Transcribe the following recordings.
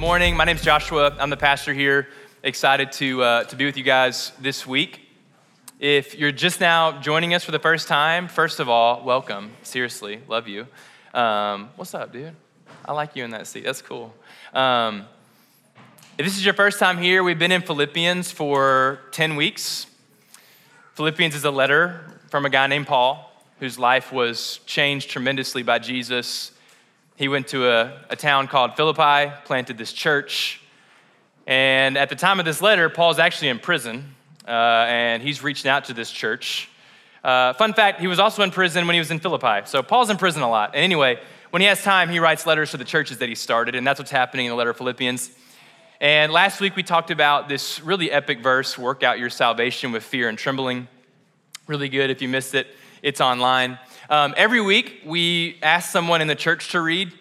morning. My name's Joshua. I'm the pastor here. Excited to, uh, to be with you guys this week. If you're just now joining us for the first time, first of all, welcome. Seriously, love you. Um, what's up, dude? I like you in that seat. That's cool. Um, if this is your first time here, we've been in Philippians for 10 weeks. Philippians is a letter from a guy named Paul whose life was changed tremendously by Jesus he went to a, a town called Philippi, planted this church. And at the time of this letter, Paul's actually in prison, uh, and he's reaching out to this church. Uh, fun fact, he was also in prison when he was in Philippi. So Paul's in prison a lot. And anyway, when he has time, he writes letters to the churches that he started, and that's what's happening in the letter of Philippians. And last week we talked about this really epic verse work out your salvation with fear and trembling. Really good. If you missed it, it's online. Um, every week, we ask someone in the church to read,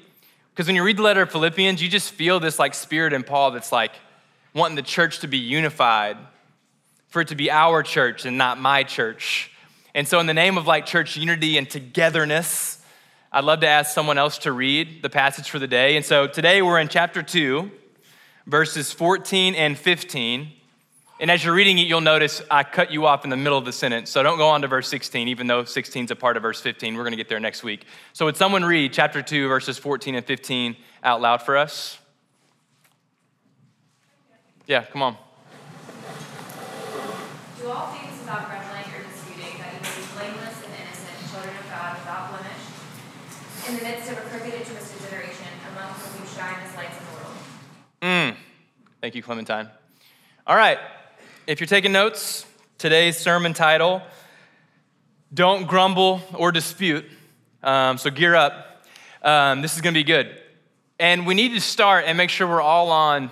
because when you read the letter of Philippians, you just feel this like spirit in Paul that's like wanting the church to be unified, for it to be our church and not my church. And so, in the name of like church unity and togetherness, I'd love to ask someone else to read the passage for the day. And so, today we're in chapter 2, verses 14 and 15. And as you're reading it, you'll notice I cut you off in the middle of the sentence. So don't go on to verse 16, even though 16 is a part of verse 15. We're going to get there next week. So would someone read chapter 2, verses 14 and 15 out loud for us? Yeah, come on. Do all things without grumbling or disputing, that you may be blameless and innocent, children of God without blemish, in the midst of a crooked and twisted generation, among whom you shine as lights in the world. Mm. Thank you, Clementine. All right. If you're taking notes, today's sermon title, Don't Grumble or Dispute. Um, so gear up. Um, this is going to be good. And we need to start and make sure we're all on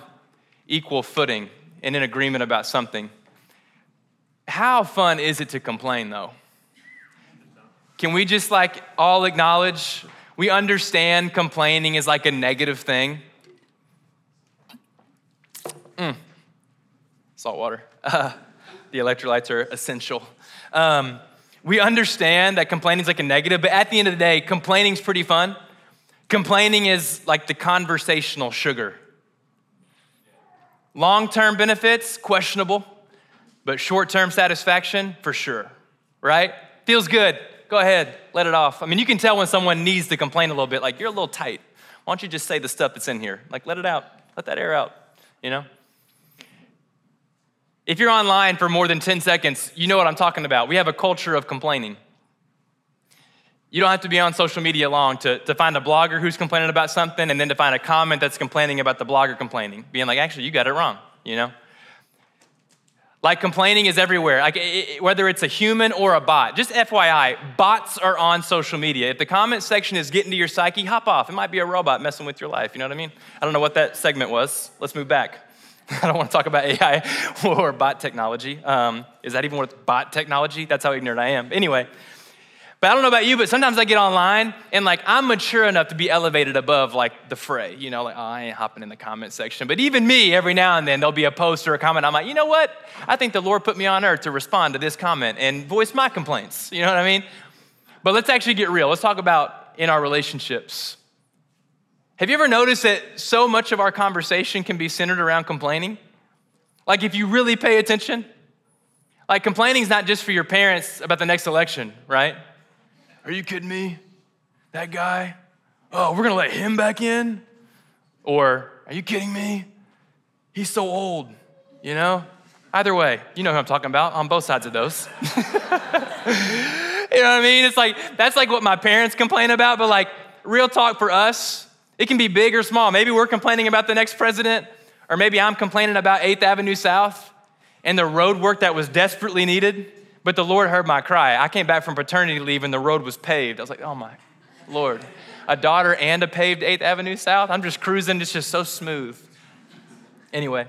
equal footing and in agreement about something. How fun is it to complain, though? Can we just like all acknowledge we understand complaining is like a negative thing? Mm. Salt water. Uh, the electrolytes are essential. Um, we understand that complaining is like a negative, but at the end of the day, complaining is pretty fun. Complaining is like the conversational sugar. Long term benefits, questionable, but short term satisfaction, for sure, right? Feels good. Go ahead, let it off. I mean, you can tell when someone needs to complain a little bit, like, you're a little tight. Why don't you just say the stuff that's in here? Like, let it out, let that air out, you know? If you're online for more than 10 seconds, you know what I'm talking about. We have a culture of complaining. You don't have to be on social media long to, to find a blogger who's complaining about something and then to find a comment that's complaining about the blogger complaining, being like, actually, you got it wrong, you know? Like complaining is everywhere, like it, whether it's a human or a bot. Just FYI, bots are on social media. If the comment section is getting to your psyche, hop off. It might be a robot messing with your life. You know what I mean? I don't know what that segment was. Let's move back. I don't want to talk about AI or bot technology. Um, is that even what bot technology? That's how ignorant I am. Anyway, but I don't know about you, but sometimes I get online and like I'm mature enough to be elevated above like the fray. You know, like, oh, I ain't hopping in the comment section. But even me, every now and then, there'll be a post or a comment. I'm like, you know what? I think the Lord put me on earth to respond to this comment and voice my complaints. You know what I mean? But let's actually get real. Let's talk about in our relationships. Have you ever noticed that so much of our conversation can be centered around complaining? Like, if you really pay attention, like, complaining is not just for your parents about the next election, right? Are you kidding me? That guy? Oh, we're gonna let him back in? Or, are you kidding me? He's so old, you know? Either way, you know who I'm talking about on both sides of those. you know what I mean? It's like, that's like what my parents complain about, but like, real talk for us, it can be big or small. Maybe we're complaining about the next president, or maybe I'm complaining about 8th Avenue South and the road work that was desperately needed, but the Lord heard my cry. I came back from paternity leave and the road was paved. I was like, oh my Lord. A daughter and a paved 8th Avenue South? I'm just cruising, it's just so smooth. Anyway,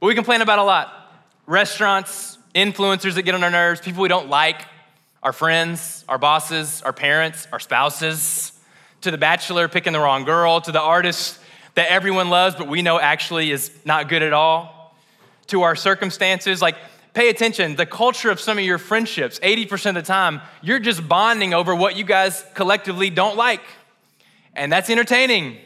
but we complain about a lot restaurants, influencers that get on our nerves, people we don't like, our friends, our bosses, our parents, our spouses to the bachelor picking the wrong girl, to the artist that everyone loves but we know actually is not good at all, to our circumstances. Like, pay attention. The culture of some of your friendships, 80% of the time, you're just bonding over what you guys collectively don't like. And that's entertaining.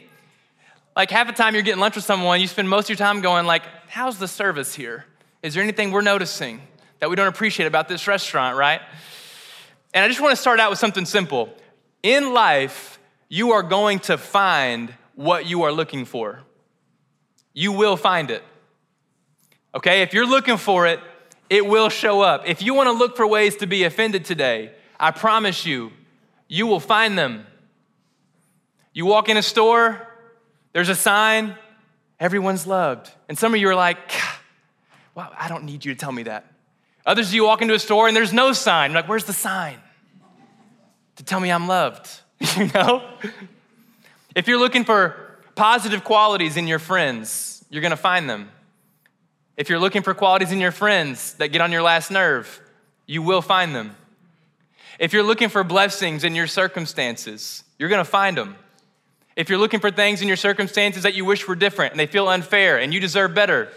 Like half the time you're getting lunch with someone, you spend most of your time going like, how's the service here? Is there anything we're noticing that we don't appreciate about this restaurant, right? And I just want to start out with something simple. In life, you are going to find what you are looking for. You will find it. Okay? If you're looking for it, it will show up. If you want to look for ways to be offended today, I promise you, you will find them. You walk in a store, there's a sign, everyone's loved. And some of you are like, wow, I don't need you to tell me that. Others you walk into a store and there's no sign. You're like, where's the sign? To tell me I'm loved, you know? If you're looking for positive qualities in your friends, you're gonna find them. If you're looking for qualities in your friends that get on your last nerve, you will find them. If you're looking for blessings in your circumstances, you're gonna find them. If you're looking for things in your circumstances that you wish were different and they feel unfair and you deserve better,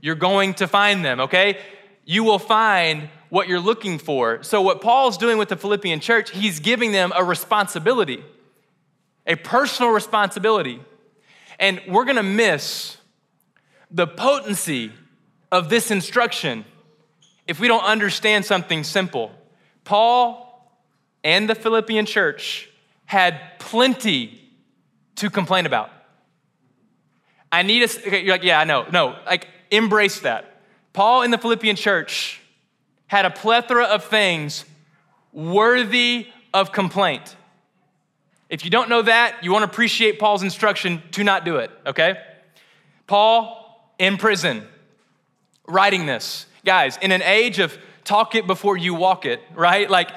you're going to find them, okay? You will find what you're looking for. So, what Paul's doing with the Philippian church, he's giving them a responsibility, a personal responsibility. And we're gonna miss the potency of this instruction if we don't understand something simple. Paul and the Philippian church had plenty to complain about. I need us, okay, you're like, yeah, I know. No, like, embrace that. Paul in the Philippian church had a plethora of things worthy of complaint. If you don't know that, you won't appreciate Paul's instruction to not do it, okay? Paul in prison, writing this. Guys, in an age of talk it before you walk it, right? Like,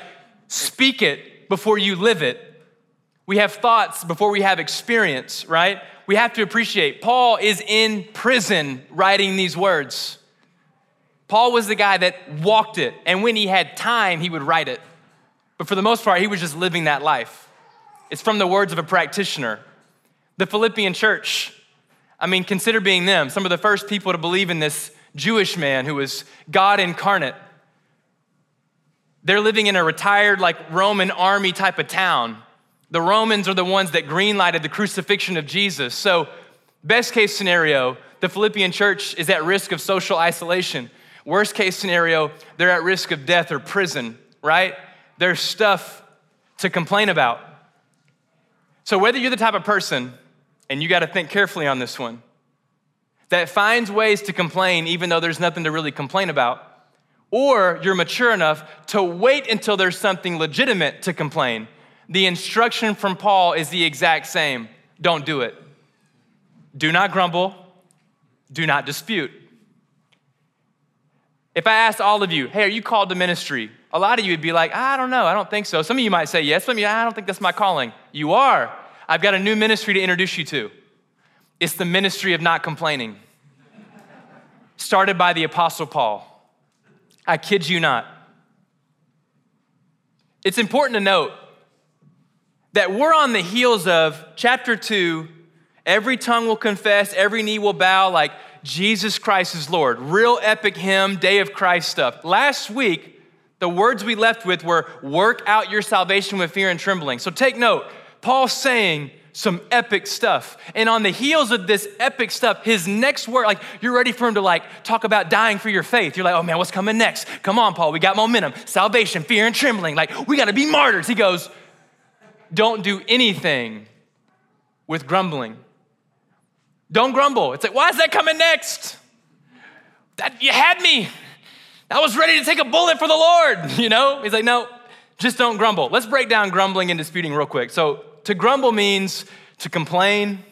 speak it before you live it. We have thoughts before we have experience, right? We have to appreciate. Paul is in prison writing these words. Paul was the guy that walked it, and when he had time, he would write it. But for the most part, he was just living that life. It's from the words of a practitioner. The Philippian church, I mean, consider being them, some of the first people to believe in this Jewish man who was God incarnate. They're living in a retired, like Roman army type of town. The Romans are the ones that greenlighted the crucifixion of Jesus. So, best case scenario, the Philippian church is at risk of social isolation. Worst case scenario, they're at risk of death or prison, right? There's stuff to complain about. So, whether you're the type of person, and you got to think carefully on this one, that finds ways to complain even though there's nothing to really complain about, or you're mature enough to wait until there's something legitimate to complain. The instruction from Paul is the exact same don't do it. Do not grumble, do not dispute. If I asked all of you, hey, are you called to ministry? A lot of you would be like, I don't know, I don't think so. Some of you might say yes, some of you, I don't think that's my calling. You are. I've got a new ministry to introduce you to. It's the ministry of not complaining, started by the Apostle Paul. I kid you not. It's important to note that we're on the heels of chapter two every tongue will confess, every knee will bow, like Jesus Christ is Lord. Real epic hymn, day of Christ stuff. Last week, the words we left with were work out your salvation with fear and trembling. So take note, Paul's saying, some epic stuff. And on the heels of this epic stuff, his next word, like you're ready for him to like talk about dying for your faith. You're like, oh man, what's coming next? Come on, Paul, we got momentum, salvation, fear, and trembling. Like, we gotta be martyrs. He goes, don't do anything with grumbling. Don't grumble. It's like, why is that coming next? That you had me. I was ready to take a bullet for the Lord, you know? He's like, no, just don't grumble. Let's break down grumbling and disputing real quick. So to grumble means to complain,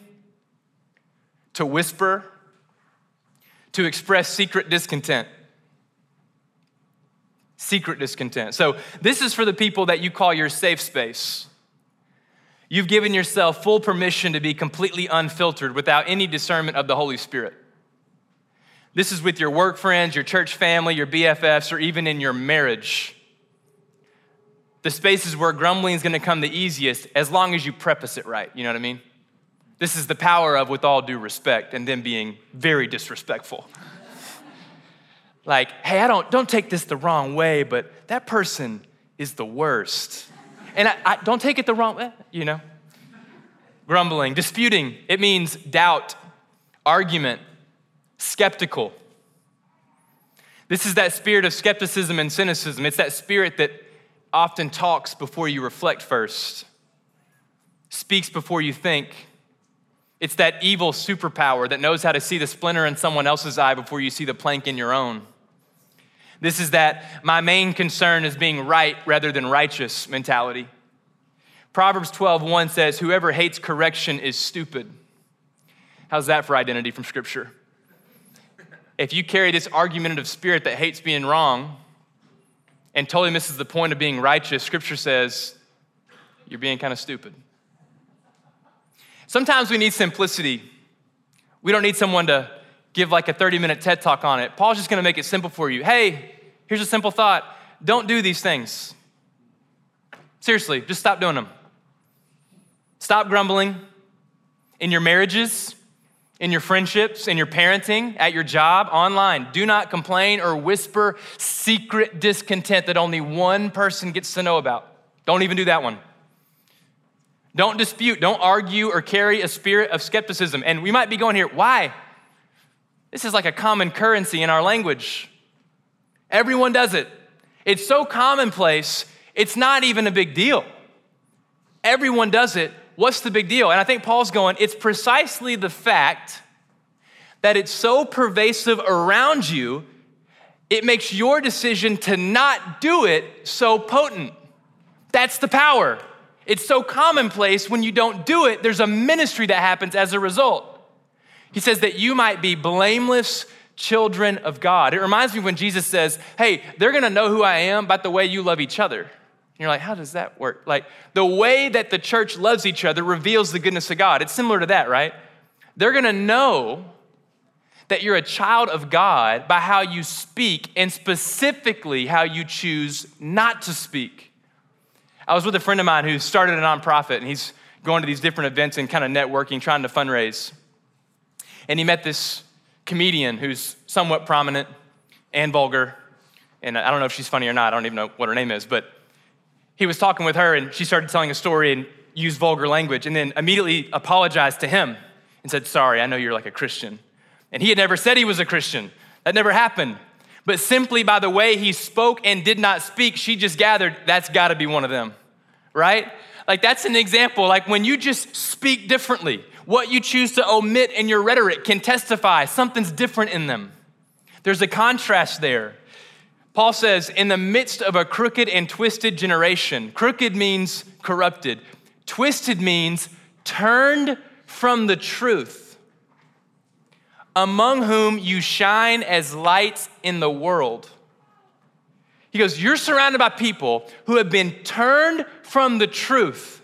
to whisper, to express secret discontent. Secret discontent. So, this is for the people that you call your safe space. You've given yourself full permission to be completely unfiltered without any discernment of the Holy Spirit. This is with your work friends, your church family, your BFFs, or even in your marriage the spaces where grumbling is going to come the easiest as long as you preface it right. You know what I mean? This is the power of with all due respect and then being very disrespectful. like, hey, I don't don't take this the wrong way, but that person is the worst. And I, I don't take it the wrong way, you know. grumbling. Disputing, it means doubt, argument, skeptical. This is that spirit of skepticism and cynicism. It's that spirit that often talks before you reflect first, speaks before you think. It's that evil superpower that knows how to see the splinter in someone else's eye before you see the plank in your own. This is that my main concern is being right rather than righteous mentality. Proverbs 12:1 says, Whoever hates correction is stupid. How's that for identity from Scripture? If you carry this argumentative spirit that hates being wrong and totally misses the point of being righteous, Scripture says you're being kind of stupid. Sometimes we need simplicity. We don't need someone to give like a 30 minute TED talk on it. Paul's just gonna make it simple for you. Hey, here's a simple thought don't do these things. Seriously, just stop doing them. Stop grumbling in your marriages, in your friendships, in your parenting, at your job, online. Do not complain or whisper secret discontent that only one person gets to know about. Don't even do that one. Don't dispute, don't argue or carry a spirit of skepticism. And we might be going here, why? This is like a common currency in our language. Everyone does it. It's so commonplace, it's not even a big deal. Everyone does it. What's the big deal? And I think Paul's going, it's precisely the fact that it's so pervasive around you, it makes your decision to not do it so potent. That's the power. It's so commonplace when you don't do it, there's a ministry that happens as a result. He says that you might be blameless children of God. It reminds me when Jesus says, Hey, they're gonna know who I am by the way you love each other. And you're like, How does that work? Like, the way that the church loves each other reveals the goodness of God. It's similar to that, right? They're gonna know that you're a child of God by how you speak and specifically how you choose not to speak. I was with a friend of mine who started a nonprofit and he's going to these different events and kind of networking, trying to fundraise and he met this comedian who's somewhat prominent and vulgar. And I don't know if she's funny or not, I don't even know what her name is, but he was talking with her and she started telling a story and used vulgar language and then immediately apologized to him and said, Sorry, I know you're like a Christian. And he had never said he was a Christian, that never happened. But simply by the way he spoke and did not speak, she just gathered that's gotta be one of them, right? Like that's an example. Like when you just speak differently, what you choose to omit in your rhetoric can testify something's different in them. There's a contrast there. Paul says, in the midst of a crooked and twisted generation, crooked means corrupted, twisted means turned from the truth, among whom you shine as lights in the world. He goes, You're surrounded by people who have been turned from the truth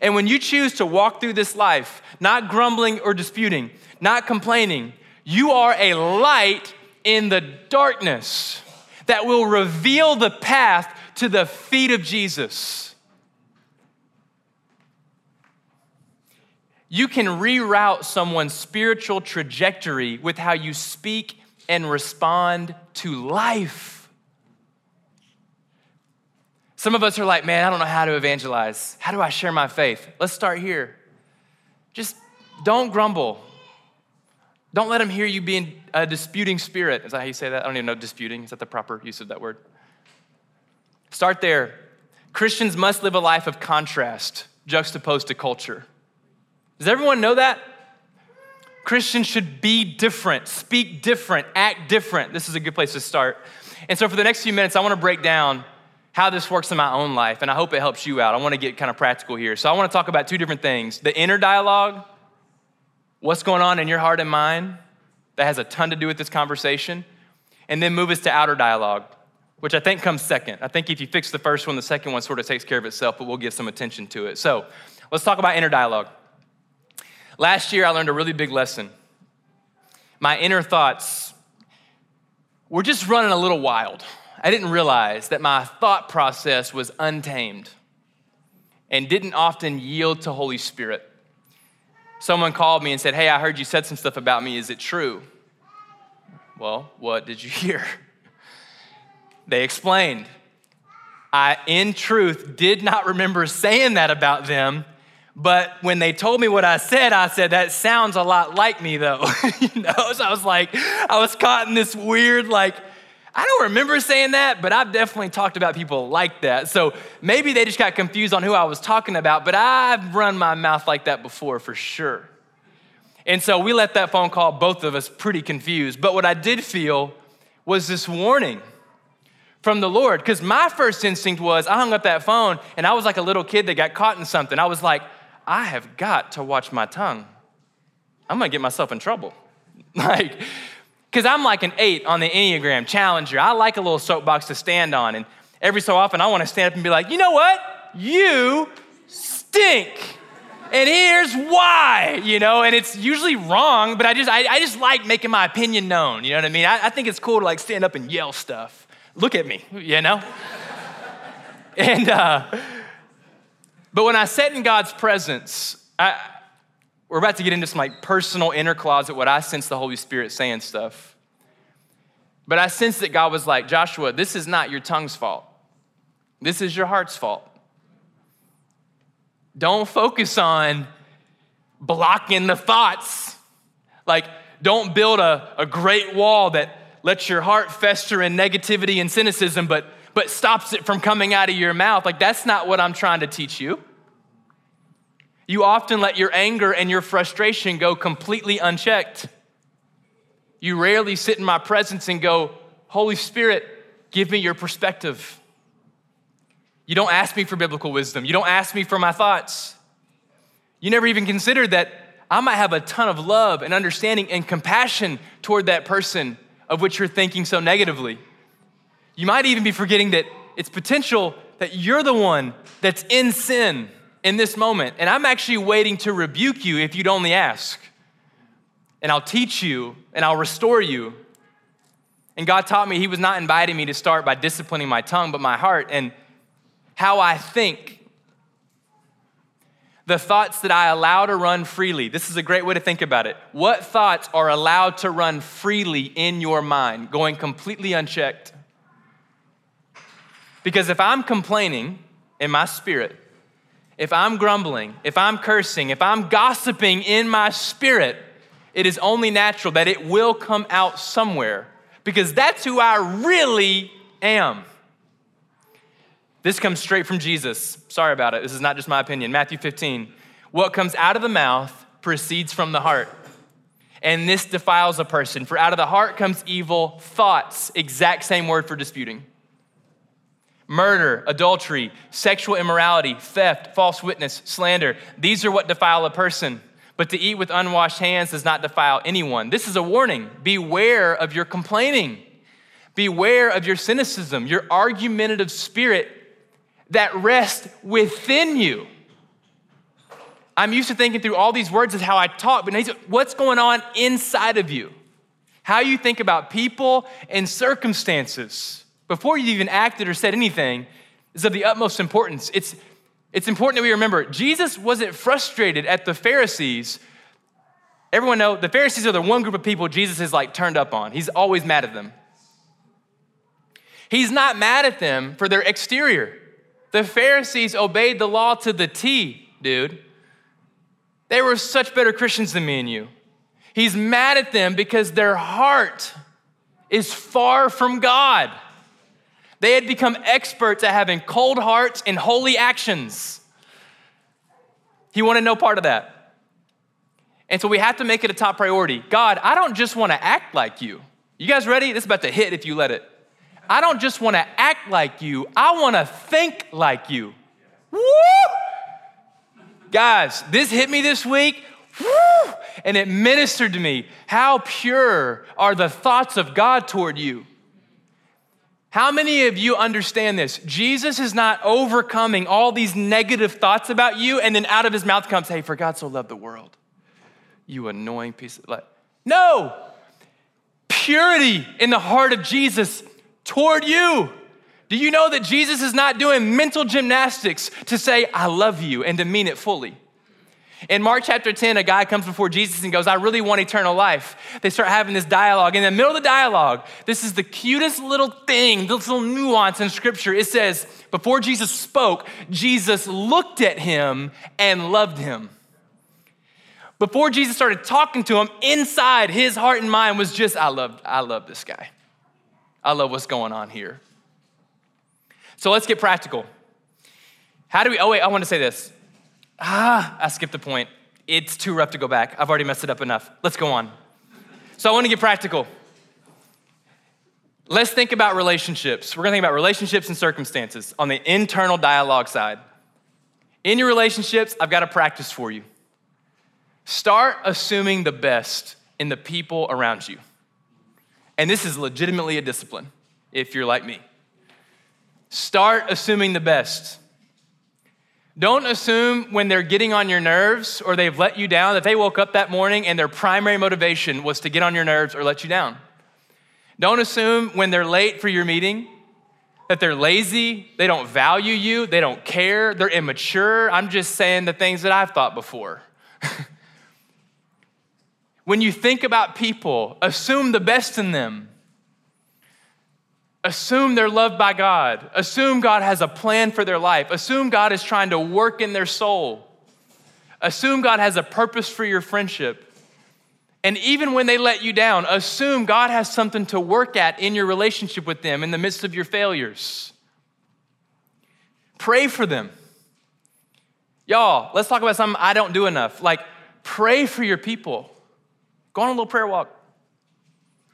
and when you choose to walk through this life, not grumbling or disputing, not complaining, you are a light in the darkness that will reveal the path to the feet of Jesus. You can reroute someone's spiritual trajectory with how you speak and respond to life. Some of us are like, man, I don't know how to evangelize. How do I share my faith? Let's start here. Just don't grumble. Don't let them hear you being a disputing spirit. Is that how you say that? I don't even know disputing. Is that the proper use of that word? Start there. Christians must live a life of contrast, juxtaposed to culture. Does everyone know that? Christians should be different, speak different, act different. This is a good place to start. And so, for the next few minutes, I want to break down how this works in my own life, and I hope it helps you out. I want to get kind of practical here. So I want to talk about two different things the inner dialogue, what's going on in your heart and mind, that has a ton to do with this conversation, and then move us to outer dialogue, which I think comes second. I think if you fix the first one, the second one sort of takes care of itself, but we'll give some attention to it. So let's talk about inner dialogue. Last year, I learned a really big lesson. My inner thoughts were just running a little wild. I didn't realize that my thought process was untamed and didn't often yield to Holy Spirit. Someone called me and said, Hey, I heard you said some stuff about me. Is it true? Well, what did you hear? They explained. I, in truth, did not remember saying that about them, But when they told me what I said, I said, that sounds a lot like me though. you know, so I was like, I was caught in this weird, like, I don't remember saying that, but I've definitely talked about people like that. So maybe they just got confused on who I was talking about, but I've run my mouth like that before for sure. And so we let that phone call, both of us, pretty confused. But what I did feel was this warning from the Lord. Because my first instinct was I hung up that phone and I was like a little kid that got caught in something. I was like, I have got to watch my tongue. I'm gonna get myself in trouble. like, because I'm like an eight on the Enneagram Challenger. I like a little soapbox to stand on. And every so often I wanna stand up and be like, you know what? You stink. And here's why, you know, and it's usually wrong, but I just I, I just like making my opinion known. You know what I mean? I, I think it's cool to like stand up and yell stuff. Look at me, you know? and uh, but when I sat in God's presence, I, we're about to get into some like personal inner closet, what I sense the Holy Spirit saying stuff. But I sense that God was like, Joshua, this is not your tongue's fault. This is your heart's fault. Don't focus on blocking the thoughts. Like, don't build a, a great wall that lets your heart fester in negativity and cynicism, but, but stops it from coming out of your mouth. Like, that's not what I'm trying to teach you. You often let your anger and your frustration go completely unchecked. You rarely sit in my presence and go, Holy Spirit, give me your perspective. You don't ask me for biblical wisdom. You don't ask me for my thoughts. You never even consider that I might have a ton of love and understanding and compassion toward that person of which you're thinking so negatively. You might even be forgetting that it's potential that you're the one that's in sin in this moment. And I'm actually waiting to rebuke you if you'd only ask. And I'll teach you and I'll restore you. And God taught me He was not inviting me to start by disciplining my tongue, but my heart and how I think. The thoughts that I allow to run freely. This is a great way to think about it. What thoughts are allowed to run freely in your mind, going completely unchecked? Because if I'm complaining in my spirit, if I'm grumbling, if I'm cursing, if I'm gossiping in my spirit, it is only natural that it will come out somewhere because that's who I really am. This comes straight from Jesus. Sorry about it. This is not just my opinion. Matthew 15. What comes out of the mouth proceeds from the heart. And this defiles a person. For out of the heart comes evil thoughts, exact same word for disputing. Murder, adultery, sexual immorality, theft, false witness, slander. These are what defile a person. But to eat with unwashed hands does not defile anyone. This is a warning. Beware of your complaining. Beware of your cynicism, your argumentative spirit that rests within you. I'm used to thinking through all these words as how I talk, but what's going on inside of you? How you think about people and circumstances before you even acted or said anything is of the utmost importance. It's, it's important that we remember Jesus wasn't frustrated at the Pharisees. Everyone know the Pharisees are the one group of people Jesus is like turned up on. He's always mad at them. He's not mad at them for their exterior. The Pharisees obeyed the law to the T, dude. They were such better Christians than me and you. He's mad at them because their heart is far from God. They had become experts at having cold hearts and holy actions. He wanted no part of that. And so we have to make it a top priority. God, I don't just want to act like you. You guys ready? This is about to hit if you let it. I don't just want to act like you, I want to think like you. Woo! Guys, this hit me this week. Woo! And it ministered to me. How pure are the thoughts of God toward you? How many of you understand this? Jesus is not overcoming all these negative thoughts about you, and then out of his mouth comes, Hey, for God so loved the world. You annoying piece of like. No! Purity in the heart of Jesus toward you. Do you know that Jesus is not doing mental gymnastics to say, I love you and to mean it fully? In Mark chapter 10, a guy comes before Jesus and goes, I really want eternal life. They start having this dialogue. In the middle of the dialogue, this is the cutest little thing, this little nuance in scripture. It says, Before Jesus spoke, Jesus looked at him and loved him. Before Jesus started talking to him, inside his heart and mind was just, I love, I love this guy. I love what's going on here. So let's get practical. How do we, oh wait, I want to say this. Ah, I skipped the point. It's too rough to go back. I've already messed it up enough. Let's go on. So I want to get practical. Let's think about relationships. We're going to think about relationships and circumstances on the internal dialogue side. In your relationships, I've got a practice for you. Start assuming the best in the people around you. And this is legitimately a discipline if you're like me. Start assuming the best. Don't assume when they're getting on your nerves or they've let you down that they woke up that morning and their primary motivation was to get on your nerves or let you down. Don't assume when they're late for your meeting that they're lazy, they don't value you, they don't care, they're immature. I'm just saying the things that I've thought before. When you think about people, assume the best in them. Assume they're loved by God. Assume God has a plan for their life. Assume God is trying to work in their soul. Assume God has a purpose for your friendship. And even when they let you down, assume God has something to work at in your relationship with them in the midst of your failures. Pray for them. Y'all, let's talk about something I don't do enough. Like, pray for your people. Go on a little prayer walk.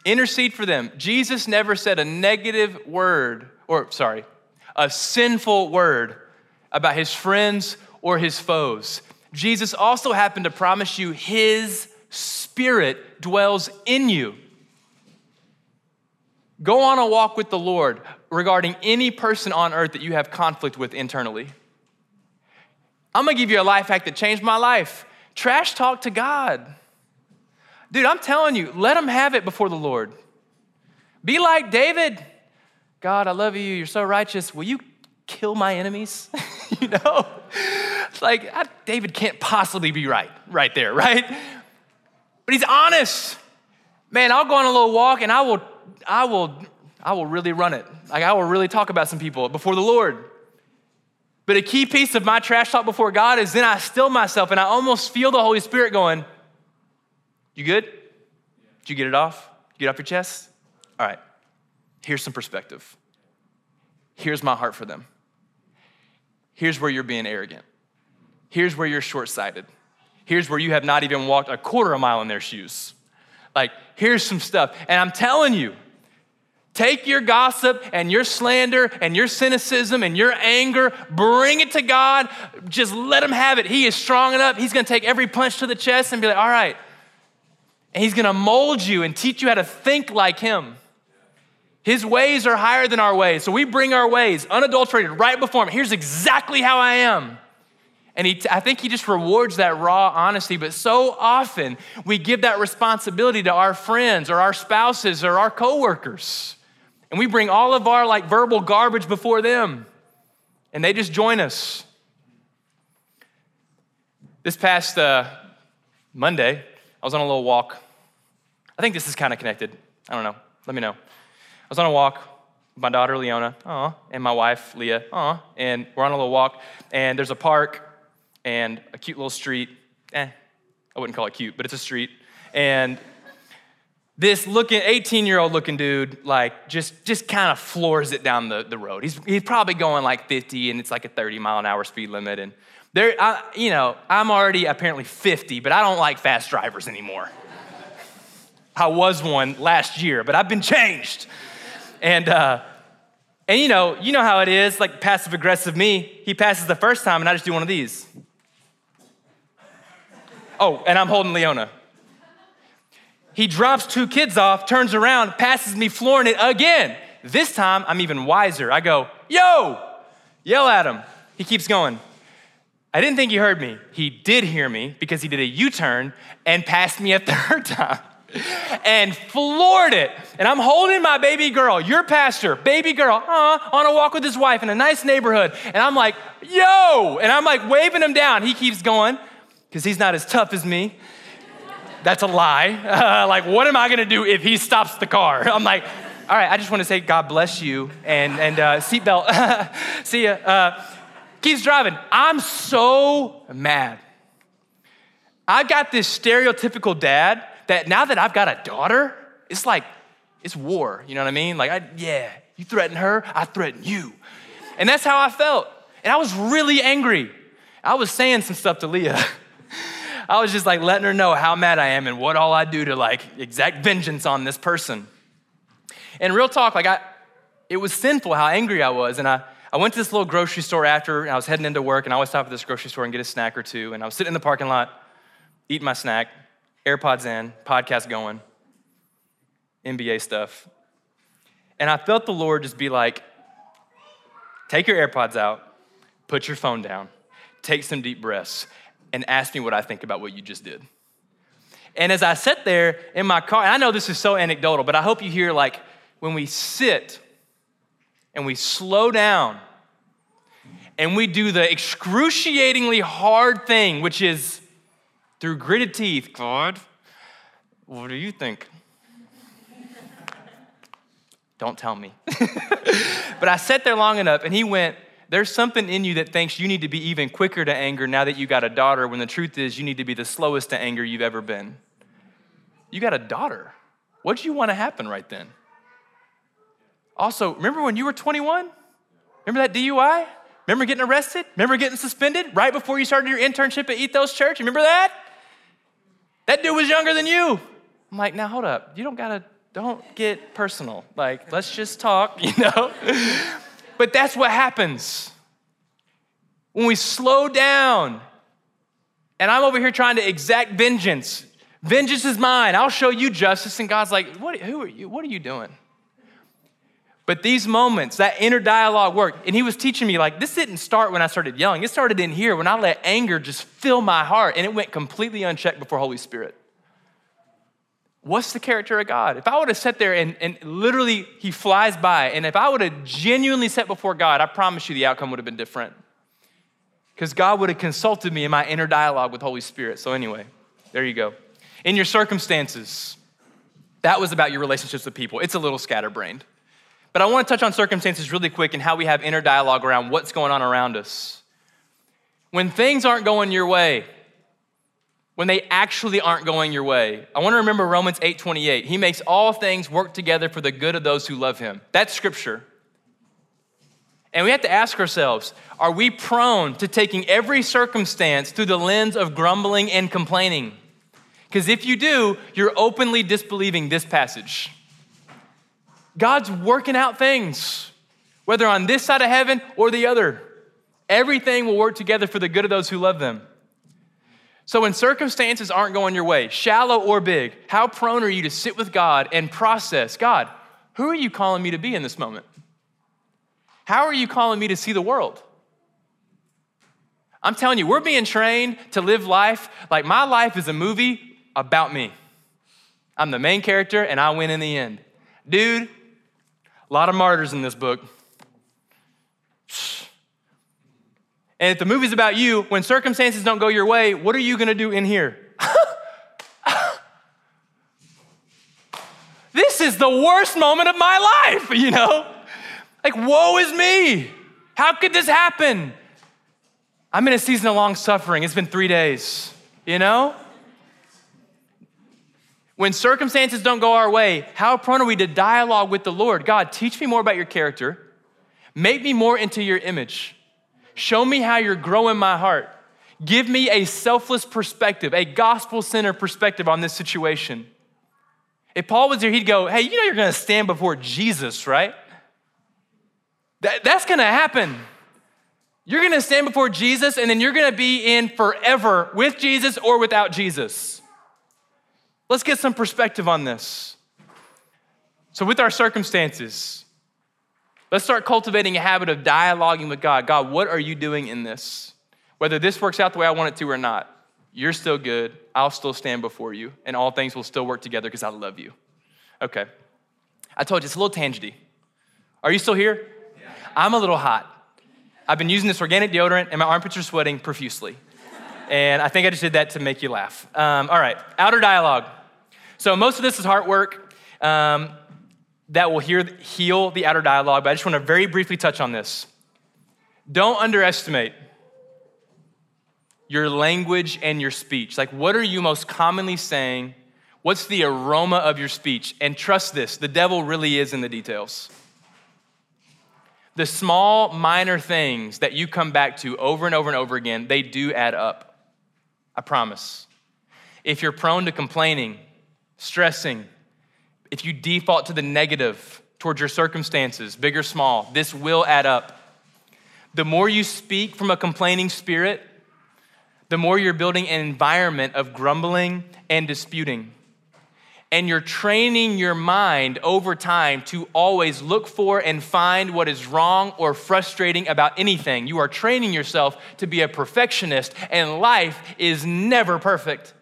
Intercede for them. Jesus never said a negative word, or sorry, a sinful word about his friends or his foes. Jesus also happened to promise you his spirit dwells in you. Go on a walk with the Lord regarding any person on earth that you have conflict with internally. I'm gonna give you a life hack that changed my life. Trash talk to God. Dude, I'm telling you, let them have it before the Lord. Be like David. God, I love you. You're so righteous. Will you kill my enemies? you know? It's like, I, David can't possibly be right, right there, right? But he's honest. Man, I'll go on a little walk and I will, I will, I will really run it. Like, I will really talk about some people before the Lord. But a key piece of my trash talk before God is then I still myself and I almost feel the Holy Spirit going, you good? Did you get it off? Get off your chest? All right. Here's some perspective. Here's my heart for them. Here's where you're being arrogant. Here's where you're short sighted. Here's where you have not even walked a quarter of a mile in their shoes. Like, here's some stuff. And I'm telling you, Take your gossip and your slander and your cynicism and your anger, bring it to God. Just let him have it. He is strong enough. He's going to take every punch to the chest and be like, all right, and He's gonna mold you and teach you how to think like Him. His ways are higher than our ways. So we bring our ways unadulterated right before Him. Here's exactly how I am. And he, I think he just rewards that raw honesty. But so often we give that responsibility to our friends or our spouses or our coworkers. And we bring all of our like verbal garbage before them. And they just join us. This past uh, Monday, I was on a little walk I think this is kind of connected. I don't know. Let me know. I was on a walk with my daughter Leona, aw, and my wife Leah, aw, and we're on a little walk, and there's a park and a cute little street. Eh, I wouldn't call it cute, but it's a street. And this looking 18 year old looking dude like just just kind of floors it down the, the road he's, he's probably going like 50 and it's like a 30 mile an hour speed limit and there I, you know i'm already apparently 50 but i don't like fast drivers anymore I was one last year, but I've been changed. And, uh, and you know, you know how it is, like passive aggressive me. He passes the first time, and I just do one of these. Oh, and I'm holding Leona. He drops two kids off, turns around, passes me flooring it again. This time, I'm even wiser. I go, yo, yell at him. He keeps going. I didn't think he heard me. He did hear me because he did a U turn and passed me a third time and floored it. And I'm holding my baby girl, your pastor, baby girl, uh, on a walk with his wife in a nice neighborhood. And I'm like, yo! And I'm like waving him down. He keeps going. because he's not as tough as me. That's a lie. Uh, like, what am I gonna do if he stops the car? I'm like, all right, I just wanna say God bless you and, and uh, seatbelt. See ya. Uh, keeps driving. I'm so mad. I got this stereotypical dad that now that I've got a daughter, it's like, it's war. You know what I mean? Like, I, yeah, you threaten her, I threaten you. And that's how I felt. And I was really angry. I was saying some stuff to Leah. I was just like letting her know how mad I am and what all I do to like exact vengeance on this person. And real talk, like I, it was sinful how angry I was. And I, I went to this little grocery store after, and I was heading into work, and I always stop at this grocery store and get a snack or two. And I was sitting in the parking lot, eating my snack, AirPods in, podcast going, NBA stuff. And I felt the Lord just be like, take your AirPods out, put your phone down, take some deep breaths, and ask me what I think about what you just did. And as I sat there in my car, and I know this is so anecdotal, but I hope you hear like when we sit and we slow down and we do the excruciatingly hard thing, which is through gritted teeth, God, what do you think? Don't tell me. but I sat there long enough and he went, There's something in you that thinks you need to be even quicker to anger now that you got a daughter, when the truth is you need to be the slowest to anger you've ever been. You got a daughter. What do you want to happen right then? Also, remember when you were 21? Remember that DUI? Remember getting arrested? Remember getting suspended right before you started your internship at Ethos Church? Remember that? That dude was younger than you. I'm like, now hold up. You don't gotta, don't get personal. Like, let's just talk, you know? but that's what happens. When we slow down, and I'm over here trying to exact vengeance. Vengeance is mine. I'll show you justice. And God's like, what, who are you? What are you doing? But these moments, that inner dialogue worked. And he was teaching me, like, this didn't start when I started yelling. It started in here when I let anger just fill my heart and it went completely unchecked before Holy Spirit. What's the character of God? If I would have sat there and, and literally he flies by, and if I would have genuinely sat before God, I promise you the outcome would have been different. Because God would have consulted me in my inner dialogue with Holy Spirit. So, anyway, there you go. In your circumstances, that was about your relationships with people. It's a little scatterbrained. But I want to touch on circumstances really quick and how we have inner dialogue around what's going on around us. When things aren't going your way, when they actually aren't going your way, I want to remember Romans 8:28. He makes all things work together for the good of those who love him. That's scripture. And we have to ask ourselves, are we prone to taking every circumstance through the lens of grumbling and complaining? Because if you do, you're openly disbelieving this passage. God's working out things, whether on this side of heaven or the other. Everything will work together for the good of those who love them. So, when circumstances aren't going your way, shallow or big, how prone are you to sit with God and process God, who are you calling me to be in this moment? How are you calling me to see the world? I'm telling you, we're being trained to live life like my life is a movie about me. I'm the main character and I win in the end. Dude, a lot of martyrs in this book. And if the movie's about you, when circumstances don't go your way, what are you gonna do in here? this is the worst moment of my life, you know? Like, woe is me. How could this happen? I'm in a season of long suffering. It's been three days, you know? When circumstances don't go our way, how prone are we to dialogue with the Lord? God, teach me more about your character. Make me more into your image. Show me how you're growing my heart. Give me a selfless perspective, a gospel centered perspective on this situation. If Paul was here, he'd go, Hey, you know you're gonna stand before Jesus, right? That, that's gonna happen. You're gonna stand before Jesus, and then you're gonna be in forever with Jesus or without Jesus. Let's get some perspective on this. So, with our circumstances, let's start cultivating a habit of dialoguing with God. God, what are you doing in this? Whether this works out the way I want it to or not, you're still good. I'll still stand before you, and all things will still work together because I love you. Okay. I told you it's a little tangenty. Are you still here? Yeah. I'm a little hot. I've been using this organic deodorant, and my armpits are sweating profusely. And I think I just did that to make you laugh. Um, all right, outer dialogue. So most of this is heart work um, that will hear, heal the outer dialogue, but I just want to very briefly touch on this. Don't underestimate your language and your speech. Like, what are you most commonly saying? What's the aroma of your speech? And trust this the devil really is in the details. The small, minor things that you come back to over and over and over again, they do add up. I promise. If you're prone to complaining, stressing, if you default to the negative towards your circumstances, big or small, this will add up. The more you speak from a complaining spirit, the more you're building an environment of grumbling and disputing. And you're training your mind over time to always look for and find what is wrong or frustrating about anything. You are training yourself to be a perfectionist, and life is never perfect.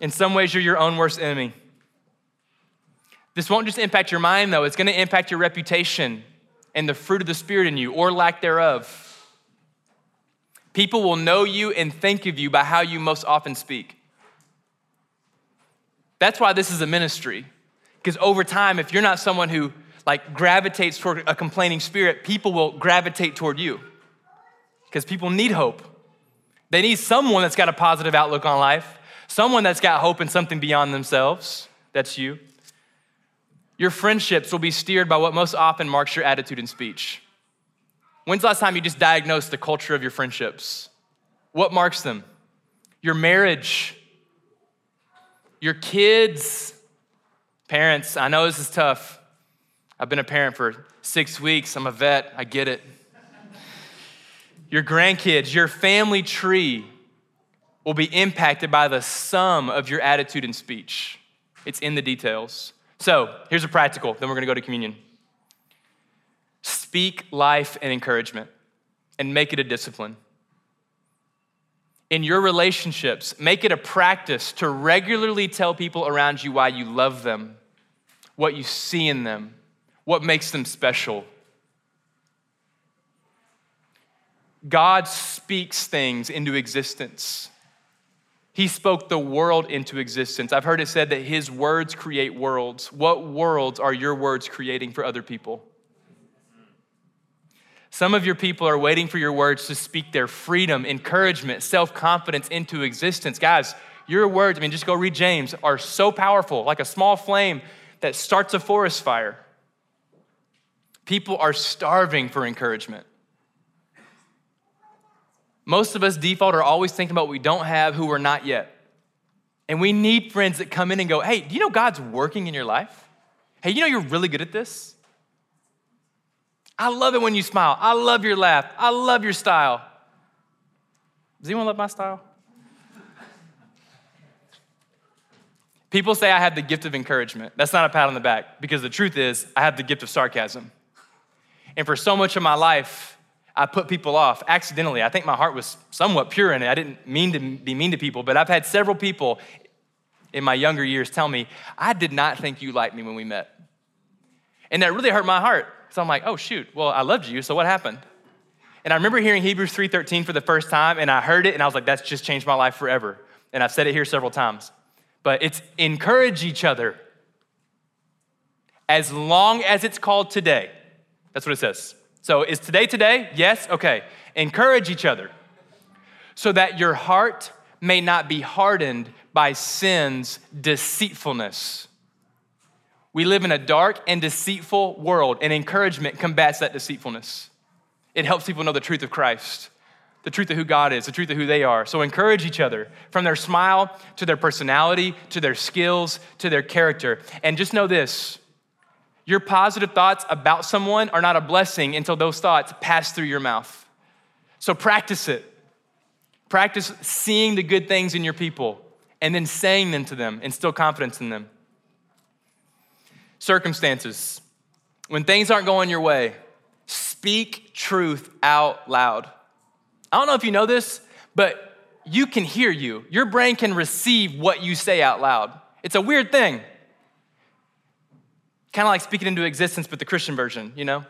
In some ways, you're your own worst enemy. This won't just impact your mind, though, it's gonna impact your reputation and the fruit of the Spirit in you, or lack thereof. People will know you and think of you by how you most often speak. That's why this is a ministry. Because over time, if you're not someone who like gravitates toward a complaining spirit, people will gravitate toward you. Because people need hope. They need someone that's got a positive outlook on life, someone that's got hope in something beyond themselves. That's you. Your friendships will be steered by what most often marks your attitude and speech. When's the last time you just diagnosed the culture of your friendships? What marks them? Your marriage, your kids. Parents, I know this is tough. I've been a parent for six weeks. I'm a vet. I get it. Your grandkids, your family tree will be impacted by the sum of your attitude and speech. It's in the details. So here's a practical, then we're gonna go to communion. Speak life and encouragement and make it a discipline. In your relationships, make it a practice to regularly tell people around you why you love them, what you see in them, what makes them special. God speaks things into existence. He spoke the world into existence. I've heard it said that his words create worlds. What worlds are your words creating for other people? Some of your people are waiting for your words to speak their freedom, encouragement, self confidence into existence. Guys, your words, I mean, just go read James, are so powerful, like a small flame that starts a forest fire. People are starving for encouragement. Most of us default are always thinking about what we don't have, who we're not yet. And we need friends that come in and go, hey, do you know God's working in your life? Hey, you know you're really good at this? I love it when you smile. I love your laugh. I love your style. Does anyone love my style? People say I have the gift of encouragement. That's not a pat on the back because the truth is, I have the gift of sarcasm. And for so much of my life, I put people off accidentally. I think my heart was somewhat pure in it. I didn't mean to be mean to people, but I've had several people in my younger years tell me, I did not think you liked me when we met. And that really hurt my heart so I'm like, oh shoot, well, I loved you, so what happened? And I remember hearing Hebrews 3:13 for the first time, and I heard it, and I was like, that's just changed my life forever. And I've said it here several times. But it's encourage each other as long as it's called today. That's what it says. So is today today? Yes? Okay. Encourage each other so that your heart may not be hardened by sin's deceitfulness. We live in a dark and deceitful world, and encouragement combats that deceitfulness. It helps people know the truth of Christ, the truth of who God is, the truth of who they are. So encourage each other from their smile to their personality to their skills to their character. And just know this your positive thoughts about someone are not a blessing until those thoughts pass through your mouth. So practice it. Practice seeing the good things in your people and then saying them to them, instill confidence in them circumstances, when things aren't going your way, speak truth out loud. I don't know if you know this, but you can hear you. Your brain can receive what you say out loud. It's a weird thing. Kind of like speaking into existence, but the Christian version, you know?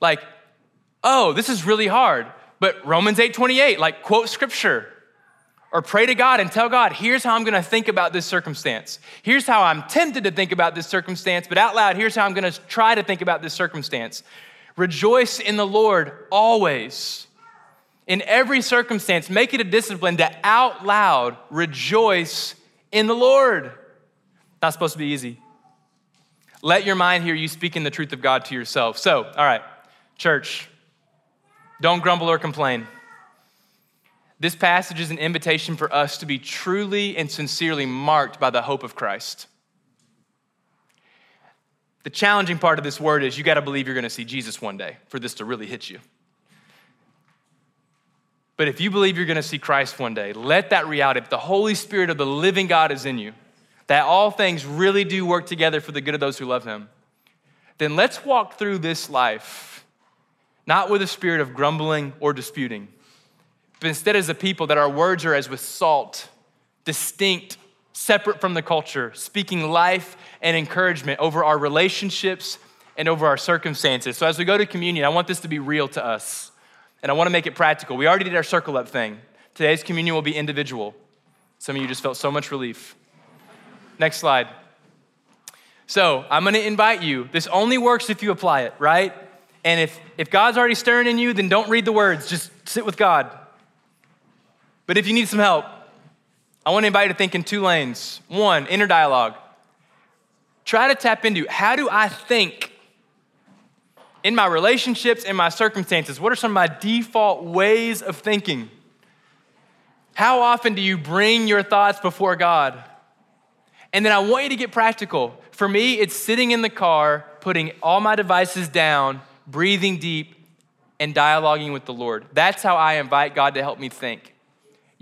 Like, oh, this is really hard, But Romans 8:28, like quote scripture. Or pray to God and tell God, here's how I'm gonna think about this circumstance. Here's how I'm tempted to think about this circumstance, but out loud, here's how I'm gonna try to think about this circumstance. Rejoice in the Lord always. In every circumstance, make it a discipline to out loud rejoice in the Lord. Not supposed to be easy. Let your mind hear you speaking the truth of God to yourself. So, all right, church, don't grumble or complain. This passage is an invitation for us to be truly and sincerely marked by the hope of Christ. The challenging part of this word is you got to believe you're going to see Jesus one day for this to really hit you. But if you believe you're going to see Christ one day, let that reality, if the Holy Spirit of the living God is in you, that all things really do work together for the good of those who love Him, then let's walk through this life not with a spirit of grumbling or disputing, but instead as a people that our words are as with salt, distinct, separate from the culture, speaking life and encouragement over our relationships and over our circumstances. So as we go to communion, I want this to be real to us. And I want to make it practical. We already did our circle up thing. Today's communion will be individual. Some of you just felt so much relief. Next slide. So I'm going to invite you. This only works if you apply it, right? And if, if God's already stirring in you, then don't read the words. Just sit with God. But if you need some help, I want to invite you to think in two lanes. One, inner dialogue. Try to tap into how do I think in my relationships, in my circumstances? What are some of my default ways of thinking? How often do you bring your thoughts before God? And then I want you to get practical. For me, it's sitting in the car, putting all my devices down, breathing deep, and dialoguing with the Lord. That's how I invite God to help me think.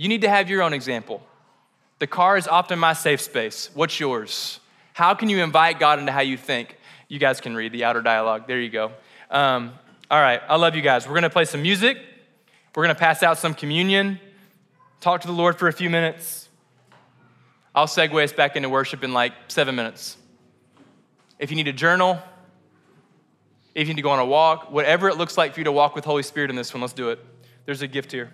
You need to have your own example. The car is often my safe space. What's yours? How can you invite God into how you think? You guys can read the outer dialogue. There you go. Um, all right, I love you guys. We're gonna play some music. We're gonna pass out some communion, talk to the Lord for a few minutes. I'll segue us back into worship in like seven minutes. If you need a journal, if you need to go on a walk, whatever it looks like for you to walk with Holy Spirit in this one, let's do it. There's a gift here.